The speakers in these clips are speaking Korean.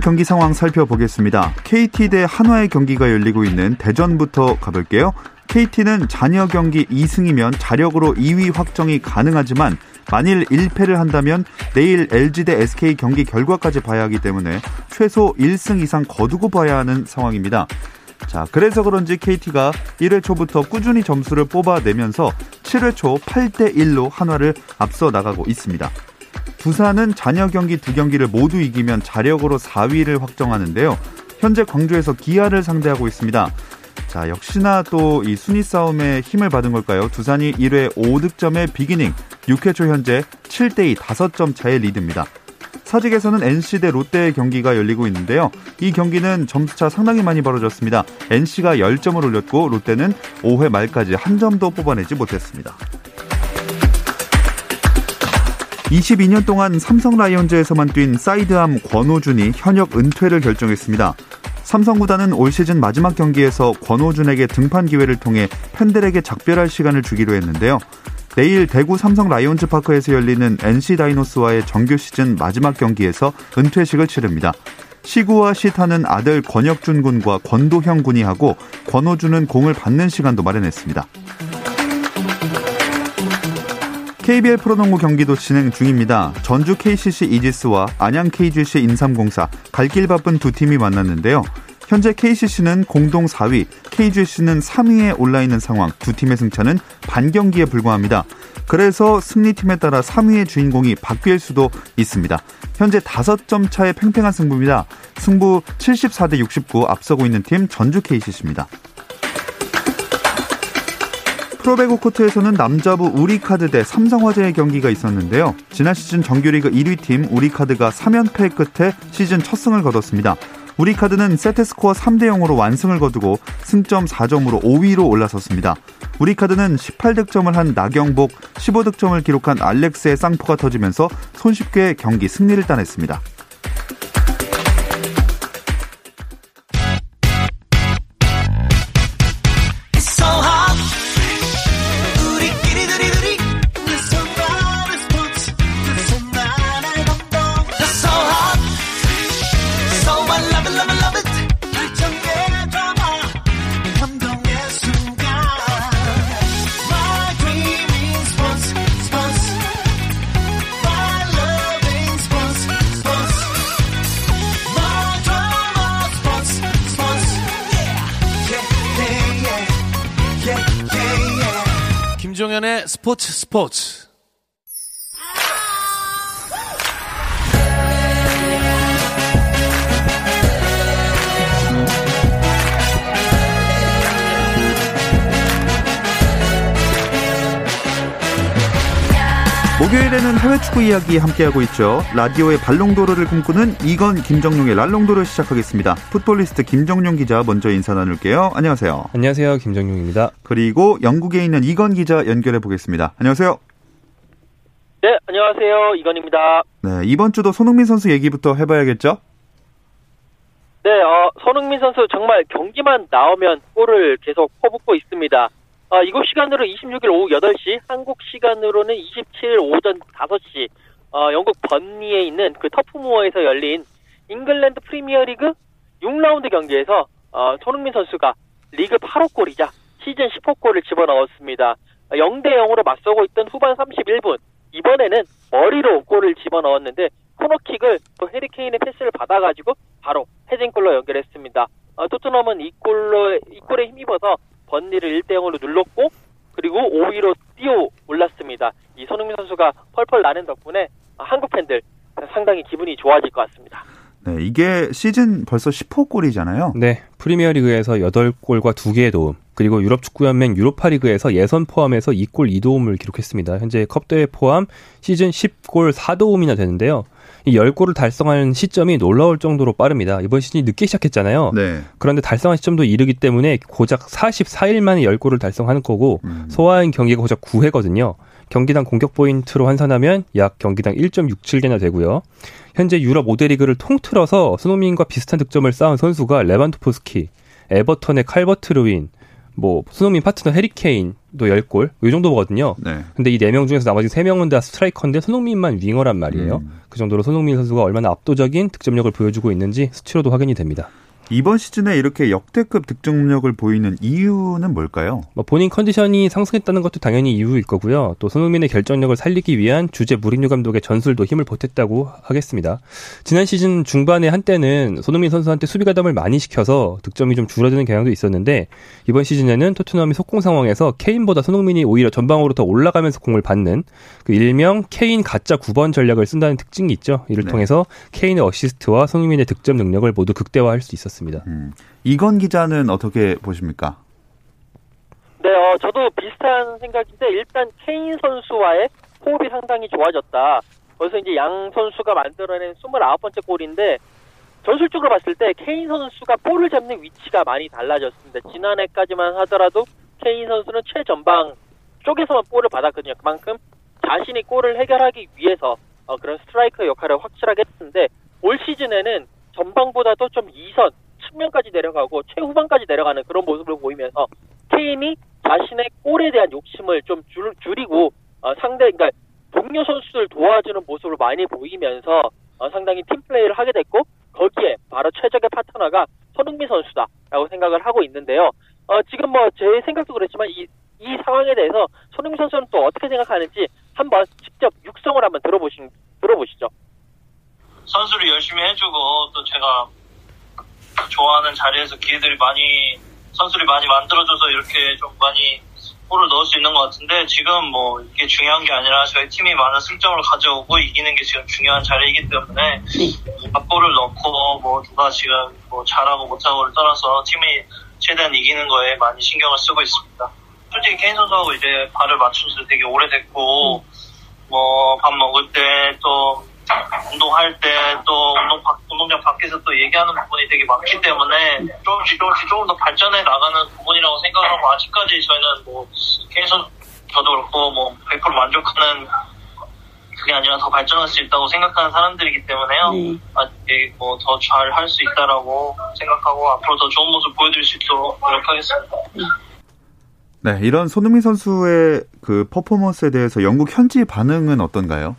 경기 상황 살펴보겠습니다. KT 대 한화의 경기가 열리고 있는 대전부터 가볼게요. KT는 잔여 경기 2승이면 자력으로 2위 확정이 가능하지만 만일 1패를 한다면 내일 LG 대 SK 경기 결과까지 봐야 하기 때문에 최소 1승 이상 거두고 봐야 하는 상황입니다. 자, 그래서 그런지 KT가 1회 초부터 꾸준히 점수를 뽑아내면서 7회 초 8대 1로 한화를 앞서 나가고 있습니다. 두산은 잔여 경기 두 경기를 모두 이기면 자력으로 4위를 확정하는데요. 현재 광주에서 기아를 상대하고 있습니다. 자, 역시나 또 이 순위 싸움에 힘을 받은 걸까요? 두산이 1회 5득점의 빅이닝, 6회 초 현재 7대2 5점 차의 리드입니다. 사직에서는 NC 대 롯데의 경기가 열리고 있는데요. 이 경기는 점수차 상당히 많이 벌어졌습니다. NC가 10점을 올렸고 롯데는 5회 말까지 한 점도 뽑아내지 못했습니다. 22년 동안 삼성 라이온즈에서만 뛴 사이드암 권오준이 현역 은퇴를 결정했습니다. 삼성 구단은 올 시즌 마지막 경기에서 권오준에게 등판 기회를 통해 팬들에게 작별할 시간을 주기로 했는데요. 내일 대구 삼성 라이온즈 파크에서 열리는 NC 다이노스와의 정규 시즌 마지막 경기에서 은퇴식을 치릅니다. 시구와 시타는 아들 권혁준 군과 권도형 군이 하고 권오준은 공을 받는 시간도 마련했습니다. KBL 프로농구 경기도 진행 중입니다. 전주 KCC 이지스와 안양 KGC 인삼공사 갈 길 바쁜 두 팀이 만났는데요. 현재 KCC는 공동 4위, KGC는 3위에 올라 있는 상황. 두 팀의 승차는 반 경기에 불과합니다. 그래서 승리팀에 따라 3위의 주인공이 바뀔 수도 있습니다. 현재 5점 차의 팽팽한 승부입니다. 승부 74대 69 앞서고 있는 팀 전주 KCC입니다. 프로배구 코트에서는 남자부 우리카드 대 삼성화재의 경기가 있었는데요. 지난 시즌 정규리그 1위 팀 우리카드가 3연패 끝에 시즌 첫 승을 거뒀습니다. 우리카드는 세트스코어 3대 0으로 완승을 거두고 승점 4점으로 5위로 올라섰습니다. 우리카드는 18득점을 한 나경복, 15득점을 기록한 알렉스의 쌍포가 터지면서 손쉽게 경기 승리를 따냈습니다. 김종현의 스포츠 스포츠. 목요일에는 해외 축구 이야기 함께하고 있죠. 라디오의 발롱도르를 꿈꾸는 이건 김정용의 랄롱도르 시작하겠습니다. 풋볼리스트 김정용 기자 먼저 인사 나눌게요. 안녕하세요. 안녕하세요. 김정용입니다. 그리고 영국에 있는 이건 기자 연결해 보겠습니다. 안녕하세요. 네, 안녕하세요. 이건입니다. 네, 이번 주도 손흥민 선수 얘기부터 해봐야겠죠? 네, 어, 손흥민 선수 정말 경기만 나오면 골을 계속 퍼붓고 있습니다. 어, 이곳 시간으로 26일 오후 8시, 한국 시간으로는 27일 오전 5시, 어, 영국 번니에 있는 그 터프무어에서 열린 잉글랜드 프리미어리그 6라운드 경기에서 어, 손흥민 선수가 리그 8호 골이자 시즌 10호 골을 집어넣었습니다. 0대 0으로 맞서고 있던 후반 31분, 이번에는 머리로 골을 집어넣었는데 코너킥을 또 해리케인의 패스를 받아가지고 바로 헤딩골로 연결했습니다. 어, 토트넘은 이 골로 이 골에 힘입어서 번니를 1대 0으로 눌렀고 그리고 5위로 뛰어 올랐습니다. 이 손흥민 선수가 펄펄 나는 덕분에 한국 팬들 상당히 기분이 좋아질 것 같습니다. 네, 이게 시즌 벌써 10호 골이잖아요. 네, 프리미어리그에서 8골과 2개의 도움, 그리고 유럽 축구연맹 유로파리그에서 예선 포함해서 2골 2도움을 기록했습니다. 현재 컵대회 포함 시즌 10골 4도움이나 되는데요. 이 10골을 달성한 시점이 놀라울 정도로 빠릅니다. 이번 시즌이 늦게 시작했잖아요. 네. 그런데 달성한 시점도 이르기 때문에 고작 44일 만에 10골을 달성하는 거고 음. 소화한 경기가 고작 9회거든요. 경기당 공격 포인트로 환산하면 약 경기당 1.67개나 되고요. 현재 유럽 5대 리그를 통틀어서 손흥민과 비슷한 득점을 쌓은 선수가 레반도프스키, 에버턴의 칼버트 르윈, 뭐 손흥민 파트너 해리 케인도 10골 이 정도거든요. 네. 근데 이 네 명 중에서 나머지 세 명은 다 스트라이커인데 손흥민만 윙어란 말이에요. 음. 그 정도로 손흥민 선수가 얼마나 압도적인 득점력을 보여주고 있는지 수치로도 확인이 됩니다. 이번 시즌에 이렇게 역대급 득점력을 보이는 이유는 뭘까요? 뭐 본인 컨디션이 상승했다는 것도 당연히 이유일 거고요. 또 손흥민의 결정력을 살리기 위한 주제 무리뉴 감독의 전술도 힘을 보탰다고 하겠습니다. 지난 시즌 중반에 한때는 손흥민 선수한테 수비 가담을 많이 시켜서 득점이 좀 줄어드는 경향도 있었는데 이번 시즌에는 토트넘이 속공 상황에서 케인보다 손흥민이 오히려 전방으로 더 올라가면서 공을 받는 그 일명 케인 가짜 9번 전략을 쓴다는 특징이 있죠. 이를 네. 통해서 케인의 어시스트와 손흥민의 득점 능력을 모두 극대화할 수 있었습니다. 음. 이건 기자는 어떻게 보십니까? 네, 어, 저도 비슷한 생각인데 일단 케인 선수와의 호흡이 상당히 좋아졌다. 벌써 이제 양 선수가 만들어낸 29번째 골인데 전술적으로 봤을 때 케인 선수가 볼을 잡는 위치가 많이 달라졌습니다. 지난해까지만 하더라도 케인 선수는 최전방 쪽에서만 볼을 받았거든요. 그만큼 자신이 골을 해결하기 위해서 어, 그런 스트라이커 역할을 확실하게 했는데 올 시즌에는 전방보다도 좀 2선 측면까지 내려가고 최후방까지 내려가는 그런 모습을 보이면서 케인이 자신의 골에 대한 욕심을 좀 줄, 줄이고 어, 상대 그러니까 동료 선수들 도와주는 모습을 많이 보이면서 어, 상당히 팀 플레이를 하게 됐고 거기에 바로 최적의 파트너가 손흥민 선수다라고 생각을 하고 있는데요. 어, 지금 뭐 제 생각도 그렇지만 이, 이 상황에 대해서 손흥민 선수는 또 어떻게 생각하는지 한번 직접 육성을 한번 들어보신 들어보시죠. 선수를 열심히 해주고 또 제가 좋아하는 자리에서 기회들이 많이 선수를 많이 만들어줘서 이렇게 좀 많이 골을 넣을 수 있는 것 같은데 지금 뭐 이게 중요한 게 아니라 저희 팀이 많은 승점을 가져오고 이기는 게 지금 중요한 자리이기 때문에 골을 넣고 뭐 누가 지금 뭐 잘하고 못하고를 떠나서 팀이 최대한 이기는 거에 많이 신경을 쓰고 있습니다. 솔직히 케인 선수하고 이제 발을 맞춘 지 되게 오래됐고 뭐 밥 먹을 때또 운동할 때 또 운동 밖- 운동장 밖에서 또 얘기하는 부분이 되게 많기 때문에 조금씩 조금씩 조금 더 발전해 나가는 부분이라고 생각을 하고 아직까지 저희는 뭐 선수 저도 그렇고 뭐 100% 만족하는 그게 아니라 더 발전할 수 있다고 생각하는 사람들이기 때문에요. 네. 아직 뭐더 잘 할 수 있다라고 생각하고 앞으로 더 좋은 모습 보여드릴 수 있도록 노력하겠습니다. 네, 이런 손흥민 선수의 그 퍼포먼스에 대해서 영국 현지 반응은 어떤가요?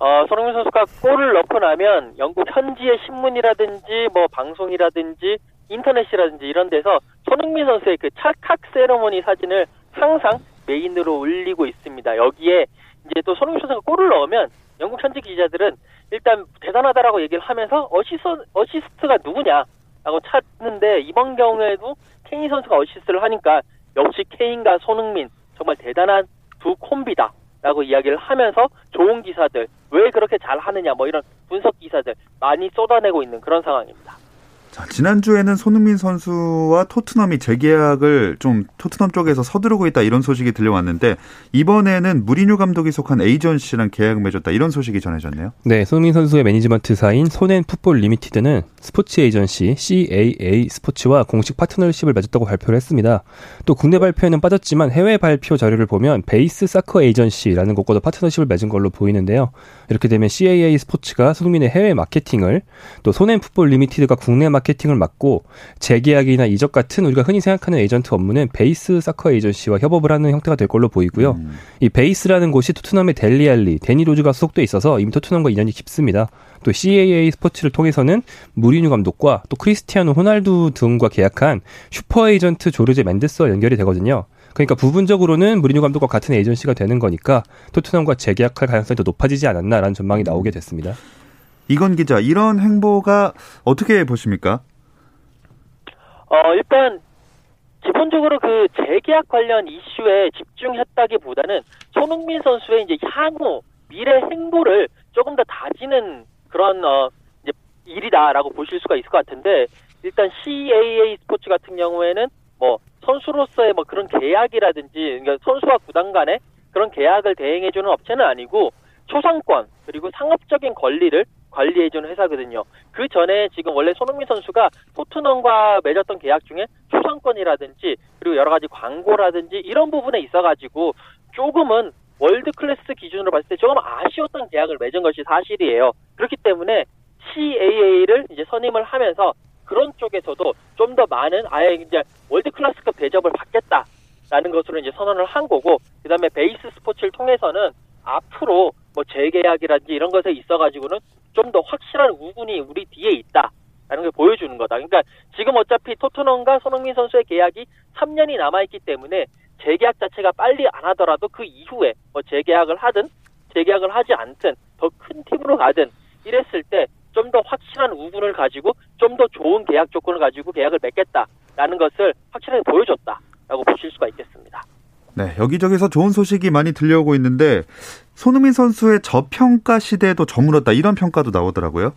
어, 손흥민 선수가 골을 넣고 나면 영국 현지의 신문이라든지 뭐 방송이라든지 인터넷이라든지 이런 데서 손흥민 선수의 그 찰칵 세레모니 사진을 항상 메인으로 올리고 있습니다. 여기에 이제 또 손흥민 선수가 골을 넣으면 영국 현지 기자들은 일단 대단하다라고 얘기를 하면서 어시스, 어시스트가 누구냐라고 찾는데 이번 경우에도 케인 선수가 어시스트를 하니까 역시 케인과 손흥민 정말 대단한 두 콤비다. 라고 이야기를 하면서 좋은 기사들, 왜 그렇게 잘 하느냐, 뭐 이런 분석 기사들 많이 쏟아내고 있는 그런 상황입니다. 자, 지난주에는 손흥민 선수와 토트넘이 재계약을 좀 토트넘 쪽에서 서두르고 있다 이런 소식이 들려왔는데 이번에는 무리뉴 감독이 속한 에이전시랑 계약을 맺었다 이런 소식이 전해졌네요. 네, 손흥민 선수의 매니지먼트사인 손앤 풋볼 리미티드는 스포츠 에이전시 CAA 스포츠와 공식 파트너십을 맺었다고 발표를 했습니다. 또 국내 발표에는 빠졌지만 해외 발표 자료를 보면 베이스 사커 에이전시라는 곳과도 파트너십을 맺은 걸로 보이는데요. 이렇게 되면 CAA 스포츠가 손흥민의 해외 마케팅을 또 손앤 풋볼 리미티드가 국내 마케팅을 맡고 재계약이나 이적 같은 우리가 흔히 생각하는 에이전트 업무는 베이스 사커 에이전시와 협업을 하는 형태가 될 걸로 보이고요. 음. 이 베이스라는 곳이 토트넘의 델리 알리, 데니 로즈가 소속돼 있어서 이미 토트넘과 인연이 깊습니다. 또 CAA 스포츠를 통해서는 무리뉴 감독과 또 크리스티아노 호날두 등과 계약한 슈퍼 에이전트 조르제 멘데스와 연결이 되거든요. 그러니까 부분적으로는 무리뉴 감독과 같은 에이전시가 되는 거니까 토트넘과 재계약할 가능성이 더 높아지지 않았나라는 전망이 나오게 됐습니다. 이건 기자 이런 행보가 어떻게 보십니까? 어, 일단, 기본적으로 그 재계약 관련 이슈에 집중했다기보다는 손흥민 선수의 이제 향후 미래 행보를 조금 더 다지는 그런, 어, 이제 일이다라고 보실 수가 있을 것 같은데 일단 CAA 스포츠 같은 경우에는 뭐 선수로서의 뭐 그런 계약이라든지 그러니까 선수와 구단 간의 그런 계약을 대행해주는 업체는 아니고 초상권 그리고 상업적인 권리를 관리해주는 회사거든요. 그 전에 지금 원래 손흥민 선수가 토트넘과 맺었던 계약 중에 초상권이라든지 그리고 여러 가지 광고라든지 이런 부분에 있어가지고 조금은 월드 클래스 기준으로 봤을 때 조금 아쉬웠던 계약을 맺은 것이 사실이에요. 그렇기 때문에 CAA를 이제 선임을 하면서 그런 쪽에서도 좀 더 많은 아예 이제 월드 클래스급 대접을 받겠다라는 것으로 이제 선언을 한 거고 그다음에 베이스 스포츠를 통해서는 앞으로 뭐 재계약이라든지 이런 것에 있어가지고는 좀 더 확실한 우군이 우리 뒤에 있다 라는 걸 보여주는 거다. 그러니까 지금 어차피 토트넘과 손흥민 선수의 계약이 3년이 남아있기 때문에 재계약 자체가 빨리 안 하더라도 그 이후에 뭐 재계약을 하든 재계약을 하지 않든 더 큰 팀으로 가든 이랬을 때 좀 더 확실한 우군을 가지고 좀 더 좋은 계약 조건을 가지고 계약을 맺겠다라는 것을 확실하게 보여줬다라고 보실 수가 있겠습니다. 네, 여기저기서 좋은 소식이 많이 들려오고 있는데 손흥민 선수의 저평가 시대에도 저물었다 이런 평가도 나오더라고요.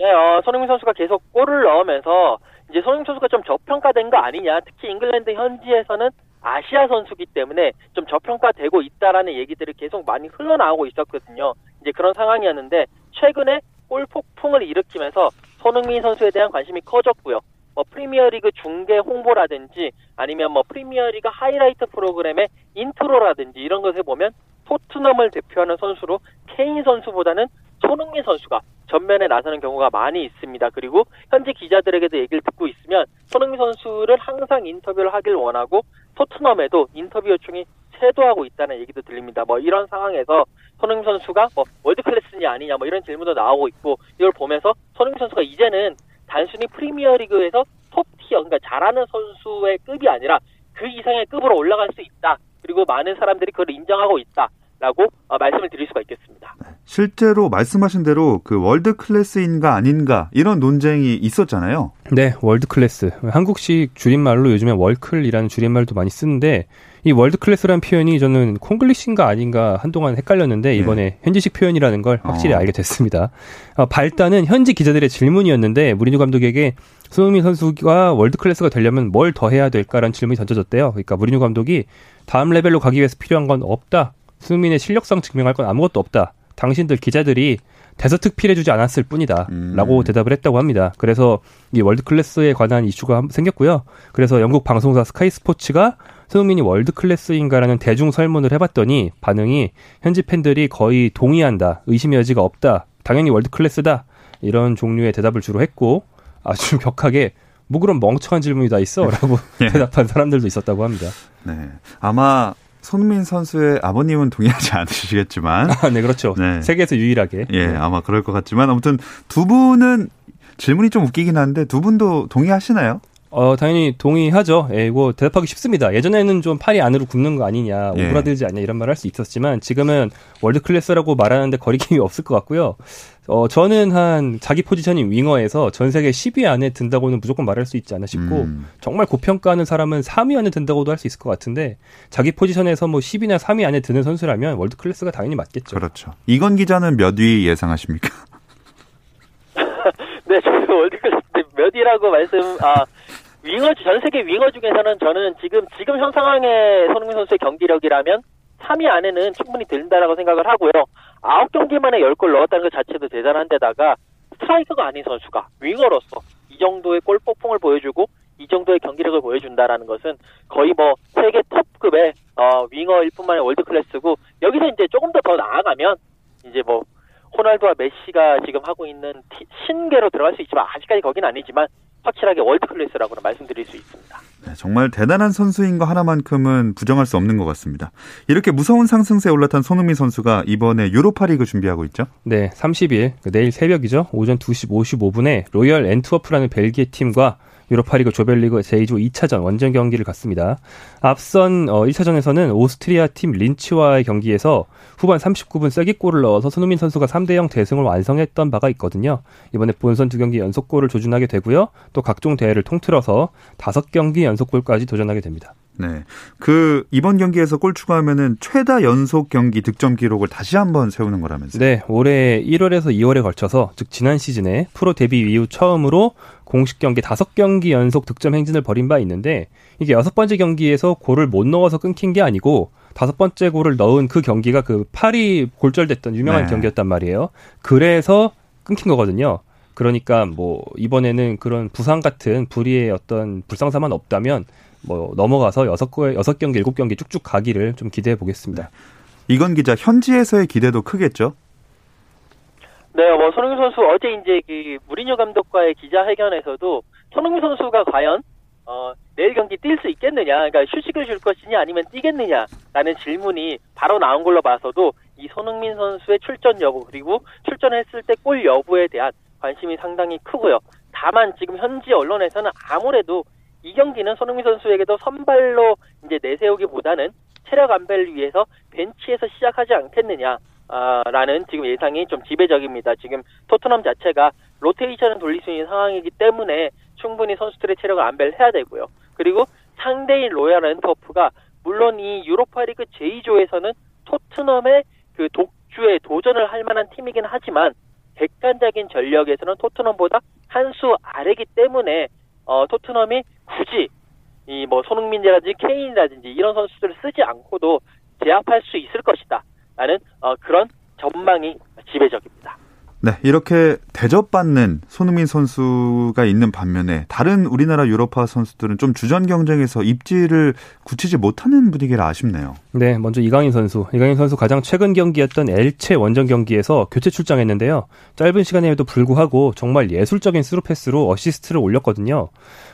네, 어, 손흥민 선수가 계속 골을 넣으면서 이제 손흥민 선수가 좀 저평가된 거 아니냐. 특히 잉글랜드 현지에서는 아시아 선수기 때문에 좀 저평가되고 있다라는 얘기들이 계속 많이 흘러나오고 있었거든요. 이제 그런 상황이었는데 최근에 골 폭풍을 일으키면서 손흥민 선수에 대한 관심이 커졌고요. 뭐 프리미어리그 중계 홍보라든지 아니면 뭐 프리미어리그 하이라이트 프로그램의 인트로라든지 이런 것을 보면 토트넘을 대표하는 선수로 케인 선수보다는 손흥민 선수가 전면에 나서는 경우가 많이 있습니다. 그리고 현지 기자들에게도 얘기를 듣고 있으면 손흥민 선수를 항상 인터뷰를 하길 원하고 토트넘에도 인터뷰 요청이 쇄도하고 있다는 얘기도 들립니다. 뭐 이런 상황에서 손흥민 선수가 뭐 월드 클래스냐 아니냐 뭐 이런 질문도 나오고 있고 이걸 보면서 손흥민 선수가 이제는 단순히 프리미어리그에서 top tier 그러니까 잘하는 선수의 급이 아니라 그 이상의 급으로 올라갈 수 있다. 그리고 많은 사람들이 그걸 인정하고 있다. 라고 어, 말씀을 드릴 수가 있겠습니다. 실제로 말씀하신 대로 그 world class인가 아닌가 이런 논쟁이 있었잖아요. 네, world class. 한국식 줄임말로 요즘에 월클이라는 줄임말도 많이 쓰는데 이 world class라는 표현이 저는 콩글리시인가 아닌가 한동안 헷갈렸는데 이번에 네. 현지식 표현이라는 걸 확실히 어. 알게 됐습니다. 어, 발단은 현지 기자들의 질문이었는데 무리뉴 감독에게 손흥민 선수가 world class가 되려면 뭘 더 해야 될까라는 질문이 던져졌대요. 그러니까 무리뉴 감독이 다음 레벨로 가기 위해서 필요한 건 없다. 손흥민의 실력상 증명할 건 아무것도 없다. 당신들 기자들이 대서특필해주지 않았을 뿐이다. 음. 라고 대답을 했다고 합니다. 그래서 이 world class에 관한 이슈가 생겼고요. 그래서 영국 방송사 스카이 스포츠가 손흥민이 world class인가라는 대중 설문을 해봤더니 반응이 현지 팬들이 거의 동의한다. 의심의 여지가 없다. 당연히 월드 클래스다. 이런 종류의 대답을 주로 했고 아주 격하게 뭐 그런 멍청한 질문이 다 있어? 라고 예. 대답한 사람들도 있었다고 합니다. 네. 아마 손흥민 선수의 아버님은 동의하지 않으시겠지만. 아, 네, 그렇죠. 네. 세계에서 유일하게. 예, 네. 아마 그럴 것 같지만 아무튼 두 분은 질문이 좀 웃기긴 한데 두 분도 동의하시나요? 어, 당연히 동의하죠. 예, 이거 대답하기 쉽습니다. 예전에는 좀 팔이 안으로 굽는 거 아니냐, 예. 오그라들지 않냐 이런 말할수 있었지만 지금은 world class라고 말하는데 거리낌이 없을 것 같고요. 어, 저는 한 자기 포지션인 윙어에서 전 세계 10위 안에 든다고는 무조건 말할 수 있지 않나 싶고 음. 정말 고평가하는 사람은 3위 안에 든다고도 할 수 있을 것 같은데 자기 포지션에서 뭐 10위나 3위 안에 드는 선수라면 world class가 당연히 맞겠죠. 그렇죠. 이건 기자는 몇 위 예상하십니까? 네, 저는 world class 몇 위라고 말씀 아 윙어 전 세계 윙어 중에서는 저는 지금 지금 현 상황의 손흥민 선수의 경기력이라면 3위 안에는 충분히 된다라고 생각을 하고요. 9경기 만에 10골 넣었다는 것 자체도 대단한 데다가 스트라이커가 아닌 선수가 윙어로서 이 정도의 골 폭풍을 보여주고 이 정도의 경기력을 보여준다라는 것은 거의 뭐 세계 톱급의 어, 윙어일 뿐만 아니라 world class고 여기서 이제 조금 더 더 나아가면 이제 뭐 호날두와 메시가 지금 하고 있는 티, 신계로 들어갈 수 있지만 아직까지 거긴 아니지만 확실하게 world class라고는 말씀드릴 수 있습니다. 네, 정말 대단한 선수인 거 하나만큼은 부정할 수 없는 것 같습니다. 이렇게 무서운 상승세에 올라탄 손흥민 선수가 이번에 유로파리그 준비하고 있죠? 네, 30일 그 내일 새벽이죠. 오전 2시 55분에 로열 엔트워프라는 벨기에 팀과 유로파리그 조별리그 J조 2차전 원정 경기를 갖습니다. 앞선 어, 1차전에서는 오스트리아 팀 린츠와의 경기에서 후반 39분 쐐기골을 넣어서 손흥민 선수가 3대 0 대승을 완성했던 바가 있거든요. 이번에 본선 두 경기 연속골을 조준하게 되고요. 또 각종 대회를 통틀어서 5경기 연속골까지 도전하게 됩니다. 네. 그 이번 경기에서 골 추가하면은 최다 연속 경기 득점 기록을 다시 한번 세우는 거라면서요. 네, 올해 1월에서 2월에 걸쳐서 즉 지난 시즌에 프로 데뷔 이후 처음으로 공식 경기 5경기 연속 득점 행진을 벌인 바 있는데 이게 여섯 번째 경기에서 골을 못 넣어서 끊긴 게 아니고 다섯 번째 골을 넣은 그 경기가 그 팔이 골절됐던 유명한 네. 경기였단 말이에요. 그래서 끊긴 거거든요. 그러니까 뭐 이번에는 그런 부상 같은 불의의 어떤 불상사만 없다면 뭐 넘어가서 여섯 경기 일곱 경기 쭉쭉 가기를 좀 기대해 보겠습니다. 이건 기자 현지에서의 기대도 크겠죠. 네, 뭐 손흥민 선수 어제 이제 그 무리뉴 감독과의 기자회견에서도 손흥민 선수가 과연 어, 내일 경기 뛸 수 있겠느냐, 그러니까 휴식을 줄 것이냐 아니면 뛰겠느냐라는 질문이 바로 나온 걸로 봐서도 이 손흥민 선수의 출전 여부 그리고 출전했을 때 골 여부에 대한 관심이 상당히 크고요. 다만 지금 현지 언론에서는 아무래도 이 경기는 손흥민 선수에게도 선발로 이제 내세우기보다는 체력 안배를 위해서 벤치에서 시작하지 않겠느냐. 아, 라는 지금 예상이 좀 지배적입니다. 지금 토트넘 자체가 로테이션을 돌릴 수 있는 상황이기 때문에 충분히 선수들의 체력을 안배를 해야 되고요. 그리고 상대인 로얄 앤터프가 물론 이 유로파리그 제2조에서는 토트넘의 그 독주에 도전을 할 만한 팀이긴 하지만 객관적인 전력에서는 토트넘보다 한 수 아래기 때문에 어, 토트넘이 굳이 이 뭐 손흥민이라든지 케인이라든지 이런 선수들을 쓰지 않고도 제압할 수 있을 것이다. 라는 어, 그런 전망이 지배적입니다. 네, 이렇게 대접받는 손흥민 선수가 있는 반면에 다른 우리나라 유로파 선수들은 좀 주전 경쟁에서 입지를 굳히지 못하는 분위기라 아쉽네요. 네, 먼저 이강인 선수. 이강인 선수 가장 최근 경기였던 엘체 원정 경기에서 교체 출장했는데요. 짧은 시간에도 불구하고 정말 예술적인 스루 패스로 어시스트를 올렸거든요.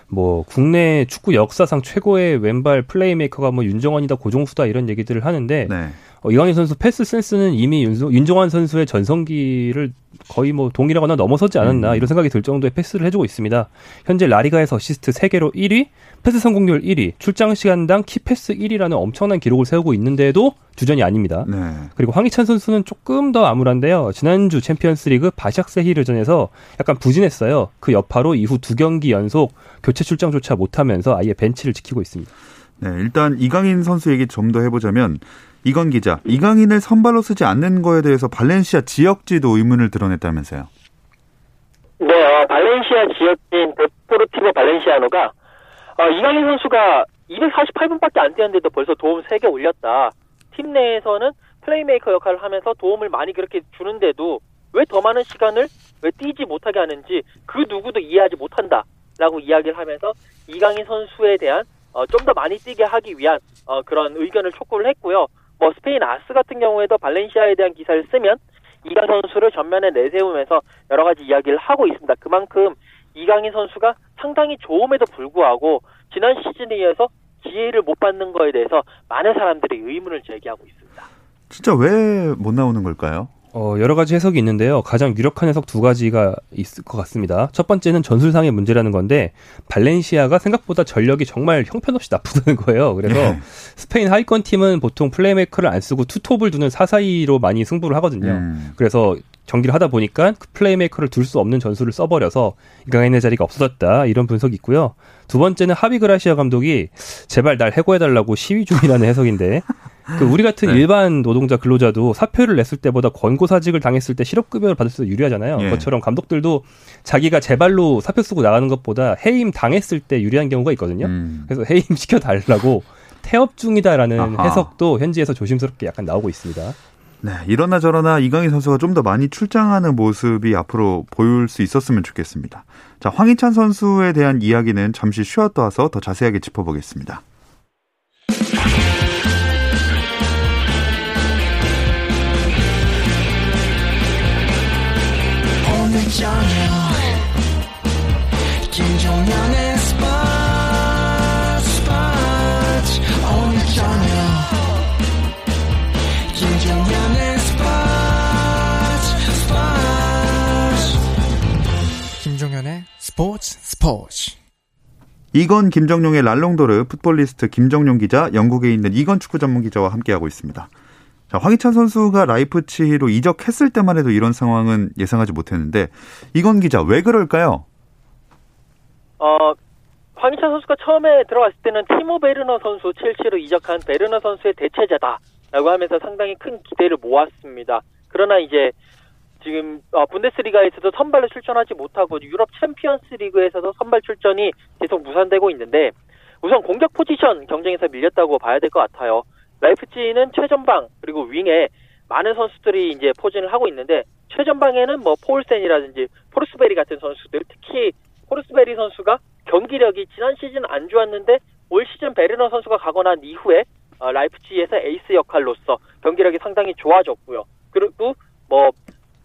뭐 국내 축구 역사상 최고의 왼발 플레이메이커가 뭐 윤정환이다 고종수다 이런 얘기들을 하는데 네. 어, 이강인 선수 패스 센스는 이미 윤, 윤정환 선수의 전성기를 거의 뭐 동일하거나 넘어서지 않았나 음. 이런 생각이 들 정도의 패스를 해주고 있습니다. 현재 라리가에서 어시스트 3개로 1위, 패스 성공률 1위, 출장 시간당 key pass 1위라는 엄청난 기록을 세우고 있는데도 주전이 아닙니다. 네. 그리고 황희찬 선수는 조금 더 암울한데요. 지난주 챔피언스리그 바샥셰히르전에서 약간 부진했어요. 그 여파로 이후 두 경기 연속 교체 출장조차 못하면서 아예 벤치를 지키고 있습니다. 네, 일단 이강인 선수 얘기 좀 더 해보자면 이건 기자, 이강인을 선발로 쓰지 않는 거에 대해서 발렌시아 지역지도 의문을 드러냈다면서요. 네, 어, 발렌시아 지역인 데포르티보 발렌시아노가 어, 이강인 선수가 248분밖에 안 뛰었는데도 벌써 도움 3개 올렸다. 팀 내에서는 플레이메이커 역할을 하면서 도움을 많이 그렇게 주는데도 왜 더 많은 시간을 왜 뛰지 못하게 하는지 그 누구도 이해하지 못한다 라고 이야기를 하면서 이강인 선수에 대한 어, 좀더 많이 뛰게 하기 위한 어, 그런 의견을 촉구를 했고요. 뭐 스페인 아스 같은 경우에도 발렌시아에 대한 기사를 쓰면 이강인 선수를 전면에 내세우면서 여러 가지 이야기를 하고 있습니다. 그만큼 이강인 선수가 상당히 좋음에도 불구하고 지난 시즌에 이어서 기회를 못 받는 거에 대해서 많은 사람들이 의문을 제기하고 있습니다. 진짜 왜 못 나오는 걸까요? 어, 여러 가지 해석이 있는데요. 가장 유력한 해석 두 가지가 있을 것 같습니다. 첫 번째는 전술상의 문제라는 건데, 발렌시아가 생각보다 전력이 정말 형편없이 나쁘다는 거예요. 그래서 네. 스페인 하위권 팀은 보통 플레이메이커를 안 쓰고 투톱을 두는 사사이로 많이 승부를 하거든요. 음. 그래서 경기를 하다 보니까 그 플레이메이커를 둘 수 없는 전술을 써버려서 이강인의 자리가 없어졌다 이런 분석이 있고요. 두 번째는 하비 그라시아 감독이 제발 날 해고해달라고 시위 중이라는 해석인데 그 우리 같은 네. 일반 노동자 근로자도 사표를 냈을 때보다 권고 사직을 당했을 때 실업급여를 받을 수 유리하잖아요. 예. 그것처럼 감독들도 자기가 제발로 사표 쓰고 나가는 것보다 해임 당했을 때 유리한 경우가 있거든요. 음. 그래서 해임 시켜 달라고 태업 중이다라는 아하. 해석도 현지에서 조심스럽게 약간 나오고 있습니다. 네, 이러나 저러나 이강인 선수가 좀 더 많이 출장하는 모습이 앞으로 보일 수 있었으면 좋겠습니다. 자, 황희찬 선수에 대한 이야기는 잠시 쉬었다 와서 더 자세하게 짚어보겠습니다. 이건 김정용의 랄롱도르 풋볼리스트 김정용 기자, 영국에 있는 이건 축구 전문 기자와 함께하고 있습니다. 자, 황희찬 선수가 라이프치히로 이적했을 때만 해도 이런 상황은 예상하지 못했는데 이건 기자 왜 그럴까요? 어, 황희찬 선수가 처음에 들어갔을 때는 티모 베르너 선수 첼시로 이적한 베르너 선수의 대체자다라고 하면서 상당히 큰 기대를 모았습니다. 그러나 이제 지금 어, 분데스리가에서도 선발로 출전하지 못하고 유럽 챔피언스 리그에서도 선발 출전이 계속 무산되고 있는데 우선 공격 포지션 경쟁에서 밀렸다고 봐야 될 것 같아요. 라이프치히는 최전방 그리고 윙에 많은 선수들이 이제 포진을 하고 있는데 최전방에는 뭐 포울센이라든지 포르스베리 같은 선수들 특히 포르스베리 선수가 경기력이 지난 시즌 안 좋았는데 올 시즌 베르너 선수가 가고 난 이후에 어, 라이프치히에서 에이스 역할로서 경기력이 상당히 좋아졌고요. 그리고 뭐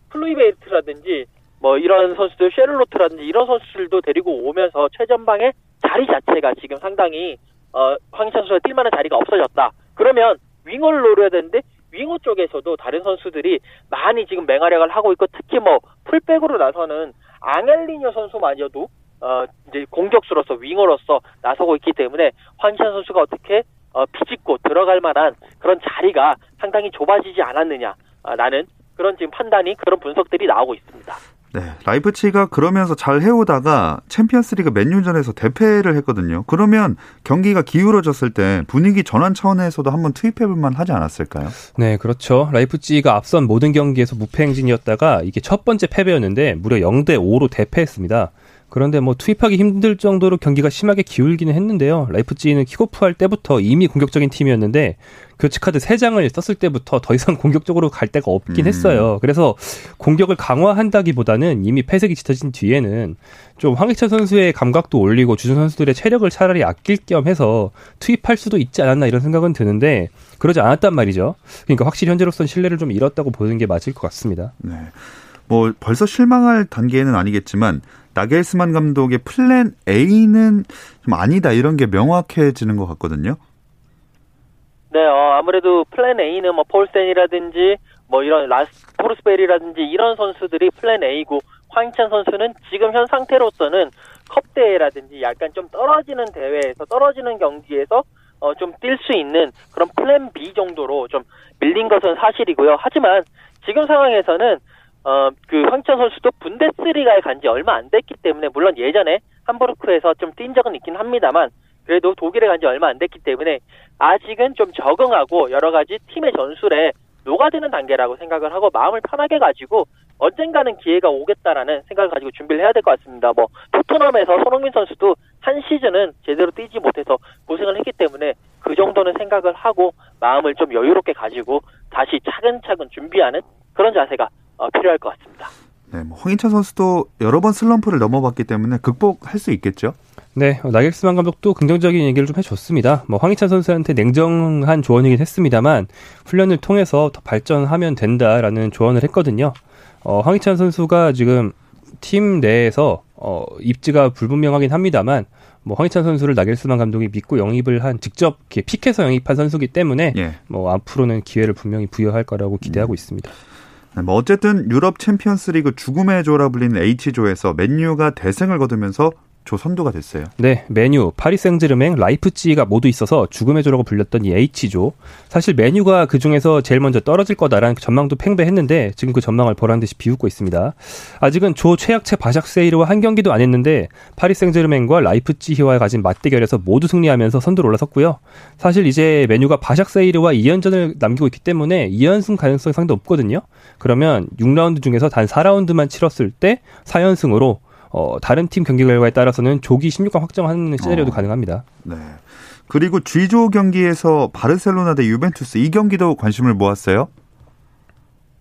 클루이베르트라든지 뭐 이런 선수들 쉐를로트라든지 이런 선수들도 데리고 오면서 최전방의 자리 자체가 지금 상당히 어 황희찬 선수가 뛸 만한 자리가 없어졌다. 그러면 윙어를 노려야 되는데 윙어 쪽에서도 다른 선수들이 많이 지금 맹활약을 하고 있고 특히 뭐 풀백으로 나서는 앙헬리뇨 선수마저도 어 이제 공격수로서 윙어로서 나서고 있기 때문에 황희찬 선수가 어떻게 어 비집고 들어갈 만한 그런 자리가 상당히 좁아지지 않았느냐라는 그런 지금 판단이 그런 분석들이 나오고 있습니다. 네, 라이프치히가 그러면서 잘 해오다가 챔피언스리그 맨유전에서 대패를 했거든요. 그러면 경기가 기울어졌을 때 분위기 전환 차원에서도 한번 투입해볼만 하지 않았을까요? 네, 그렇죠. 라이프치히가 앞선 모든 경기에서 무패 행진이었다가 이게 첫 번째 패배였는데 무려 0대 5로 대패했습니다. 그런데 뭐 투입하기 힘들 정도로 경기가 심하게 기울기는 했는데요. 라이프치히는 킥오프할 때부터 이미 공격적인 팀이었는데 교체 카드 3장을 썼을 때부터 더 이상 공격적으로 갈 데가 없긴 음. 했어요. 그래서 공격을 강화한다기보다는 이미 패색이 짙어진 뒤에는 좀 황희찬 선수의 감각도 올리고 주전 선수들의 체력을 차라리 아낄 겸 해서 투입할 수도 있지 않았나 이런 생각은 드는데 그러지 않았단 말이죠. 그러니까 확실히 현재로서는 신뢰를 좀 잃었다고 보는 게 맞을 것 같습니다. 네. 뭐 벌써 실망할 단계는 아니겠지만 나겔스만 감독의 플랜 A는 좀 아니다 이런 게 명확해지는 것 같거든요. 네, 어, 아무래도 플랜 A는 뭐 폴센이라든지 뭐 이런 라스 포르스베리라든지 이런 선수들이 플랜 A고 황희찬 선수는 지금 현 상태로서는 컵 대회라든지 약간 좀 떨어지는 대회에서 떨어지는 경기에서 어, 좀 뛸 수 있는 그런 플랜 B 정도로 좀 밀린 것은 사실이고요. 하지만 지금 상황에서는 어, 그 황희찬 선수도 분데스리가에 간 지 얼마 안 됐기 때문에 물론 예전에 함부르크에서 좀 뛴 적은 있긴 합니다만 그래도 독일에 간 지 얼마 안 됐기 때문에 아직은 좀 적응하고 여러 가지 팀의 전술에 녹아드는 단계라고 생각을 하고 마음을 편하게 가지고 언젠가는 기회가 오겠다라는 생각을 가지고 준비를 해야 될 것 같습니다. 뭐 토트넘에서 손흥민 선수도 한 시즌은 제대로 뛰지 못해서 고생을 했기 때문에 그 정도는 생각을 하고 마음을 좀 여유롭게 가지고 다시 차근차근 준비하는 그런 자세가 어, 필요할 것 같습니다. 네, 뭐 황희찬 선수도 여러 번 슬럼프를 넘어봤기 때문에 극복할 수 있겠죠. 네, 어, 나겔스만 감독도 긍정적인 얘기를 좀 해줬습니다. 뭐 황희찬 선수한테 냉정한 조언이긴 했습니다만 훈련을 통해서 더 발전하면 된다라는 조언을 했거든요. 어, 황희찬 선수가 지금 팀 내에서 어, 입지가 불분명하긴 합니다만 뭐 황희찬 선수를 나겔스만 감독이 믿고 영입을 한 직접 이렇게 픽해서 영입한 선수기 때문에 예. 뭐 앞으로는 기회를 분명히 부여할 거라고 기대하고 있습니다. 네, 뭐 어쨌든 유럽 챔피언스리그 죽음의 조라 불리는 H조에서 맨유가 대승을 거두면서 조 선두가 됐어요. 네, 맨유, 파리 생제르맹, 라이프치히가 모두 있어서 죽음의 조라고 불렸던 이 H조. 사실 맨유가 그 중에서 제일 먼저 떨어질 거다라는 그 전망도 팽배했는데 지금 그 전망을 보란 듯이 비웃고 있습니다. 아직은 조 최약체 바샥셰히르와 한 경기도 안 했는데 파리 생제르맹과 라이프치히와 가진 맞대결에서 모두 승리하면서 선두로 올라섰고요. 사실 이제 맨유가 바샥셰히르와 2연전을 남기고 있기 때문에 2연승 가능성이 상당히 높거든요. 그러면 6라운드 중에서 단 4라운드만 치렀을 때 4연승으로 어, 다른 팀 경기 결과에 따라서는 조기 16강 확정하는 시나리오도 어. 가능합니다. 네. 그리고 G조 경기에서 바르셀로나 대 유벤투스 이 경기도 관심을 모았어요.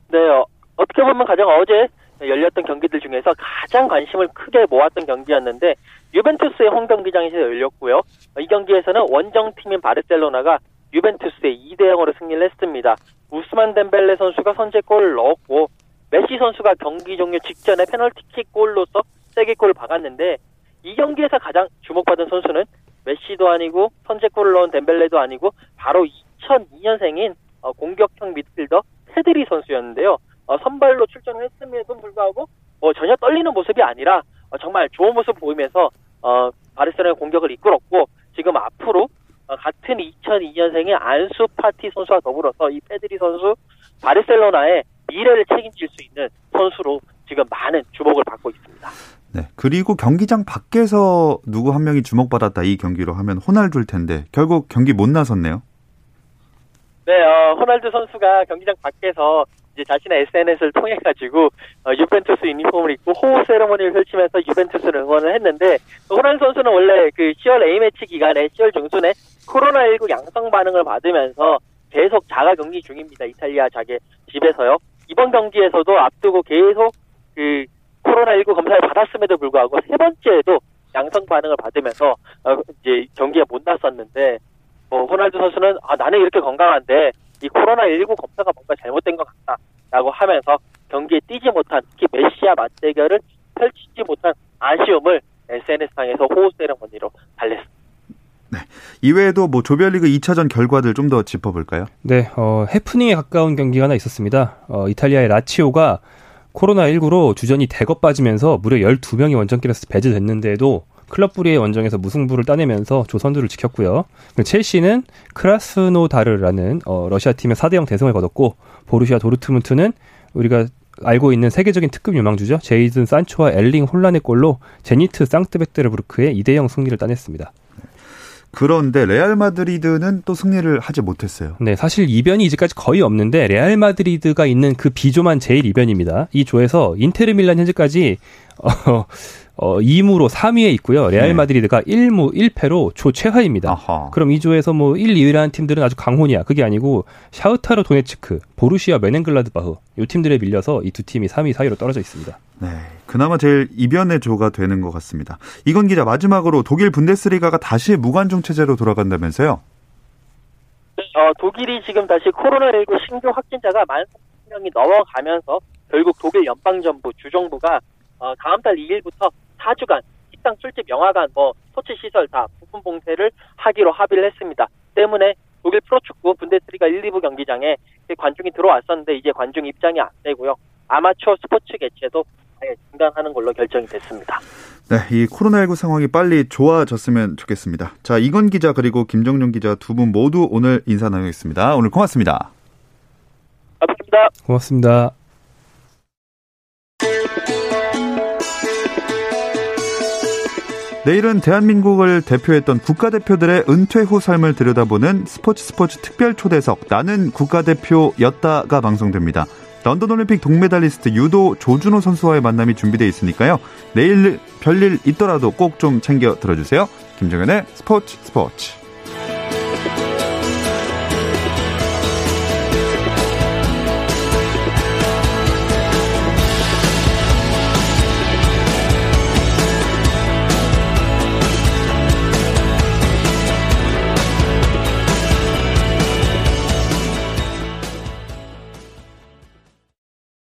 네, 어, 어떻게 보면 가장 어제 열렸던 경기들 중에서 가장 관심을 크게 모았던 경기였는데 유벤투스의 홈 경기장에서 열렸고요. 어, 이 경기에서는 원정팀인 바르셀로나가 유벤투스에 2대 0으로 승리를 했습니다. 우스만 뎀벨레 선수가 선제골을 넣었고 메시 선수가 경기 종료 직전에 페널티킥 골로서 쐐기 골을 박았는데 이 경기에서 가장 주목받은 선수는 메시도 아니고 선제골을 넣은 뎀벨레도 아니고 바로 2002년생인 어, 공격형 미드필더 페드리 선수였는데요. 어, 선발로 출전을 했음에도 불구하고 어, 전혀 떨리는 모습이 아니라 어, 정말 좋은 모습 보이면서 어, 바르셀로나의 공격을 이끌었고 지금 앞으로 어, 같은 2002년생의 안수 파티 선수와 더불어서 이 페드리 선수 바르셀로나의 미래를 책임질 수 있는 선수로 지금 많은 주목을 받고 있습니다. 네. 그리고 경기장 밖에서 누구 한 명이 주목받았다 이 경기로 하면 호날두일 텐데 결국 경기 못 나섰네요. 네, 어, 호날두 선수가 경기장 밖에서 이제 자신의 SNS를 통해 가지고 어, 유벤투스 유니폼을 입고 호흡 세레머니를 펼치면서 유벤투스를 응원을 했는데 호날두 선수는 원래 그 10월 A 매치 기간에 10월 중순에 코로나19 양성 반응을 받으면서 계속 자가 격리 중입니다. 이탈리아 자기 집에서요. 이번 경기에서도 앞두고 계속 그 코로나19 검사를 받았음에도 불구하고 세 번째에도 양성 반응을 받으면서 어, 이제 경기에 못 나섰는데 뭐 호날두 선수는 아 나는 이렇게 건강한데 이 코로나19 검사가 뭔가 잘못된 것 같다라고 하면서 경기에 뛰지 못한 특히 메시아 맞대결을 펼치지 못한 아쉬움을 SNS상에서 호흡 세레머니로 달랬습니다. 이외에도 뭐 조별리그 2차전 결과들 좀 더 짚어볼까요? 네, 어, 해프닝에 가까운 경기가 하나 있었습니다. 어, 이탈리아의 라치오가 코로나19로 주전이 대거 빠지면서 무려 12명이 원정길에서 배제됐는데도 클럽 부리의 원정에서 무승부를 따내면서 조선두를 지켰고요. 첼시는 크라스노다르라는 어, 러시아 팀에 4대0 대승을 거뒀고 보루시아 도르트문트는 우리가 알고 있는 세계적인 특급 유망주죠. 제이든 산초와 엘링 홀란의 골로 제니트 상트페테르부르크에 2대0 승리를 따냈습니다. 그런데 레알 마드리드는 또 승리를 하지 못했어요. 네, 사실 이변이 이제까지 거의 없는데 레알 마드리드가 있는 그 B조만 제일 이변입니다. 이 조에서 인테르 밀란 현재까지 어, 어 2무로 3위에 있고요. 레알 네. 마드리드가 1무 1패로 조 최하입니다. 아하. 그럼 이 조에서 뭐 1, 2위라는 팀들은 아주 강혼이야. 그게 아니고 샤우타르 도네츠크, 보루시아 메넨글라드바흐 이 팀들에 밀려서 이 두 팀이 3위 사이로 떨어져 있습니다. 네. 그나마 제일 이변의 조가 되는 것 같습니다. 이건 기자 마지막으로 독일 분데스리가가 다시 무관중 체제로 돌아간다면서요? 어, 독일이 지금 다시 코로나19 신규 확진자가 만 3명이 넘어가면서 결국 독일 연방정부 주정부가 어, 다음 달 2일부터 4주간 식당, 술집, 영화관, 뭐 스포츠 시설 다 부분 봉쇄를 하기로 합의를 했습니다. 때문에 독일 프로축구 분데스리가 1, 2부 경기장에 관중이 들어왔었는데 이제 관중 입장이 안 되고요. 아마추어 스포츠 개최도 아예 중단하는 걸로 결정이 됐습니다. 네, 이 코로나19 상황이 빨리 좋아졌으면 좋겠습니다. 자, 이건 기자 그리고 김정용 기자 두 분 모두 오늘 인사 나누겠습니다. 오늘 고맙습니다. 감사합니다. 고맙습니다. 내일은 대한민국을 대표했던 국가대표들의 은퇴 후 삶을 들여다보는 스포츠 스포츠 특별 초대석 나는 국가대표였다가 방송됩니다. 런던 올림픽 동메달리스트 유도 조준호 선수와의 만남이 준비되어 있으니까요. 내일 별일 있더라도 꼭 좀 챙겨 들어주세요. 김정현의 스포츠 스포츠.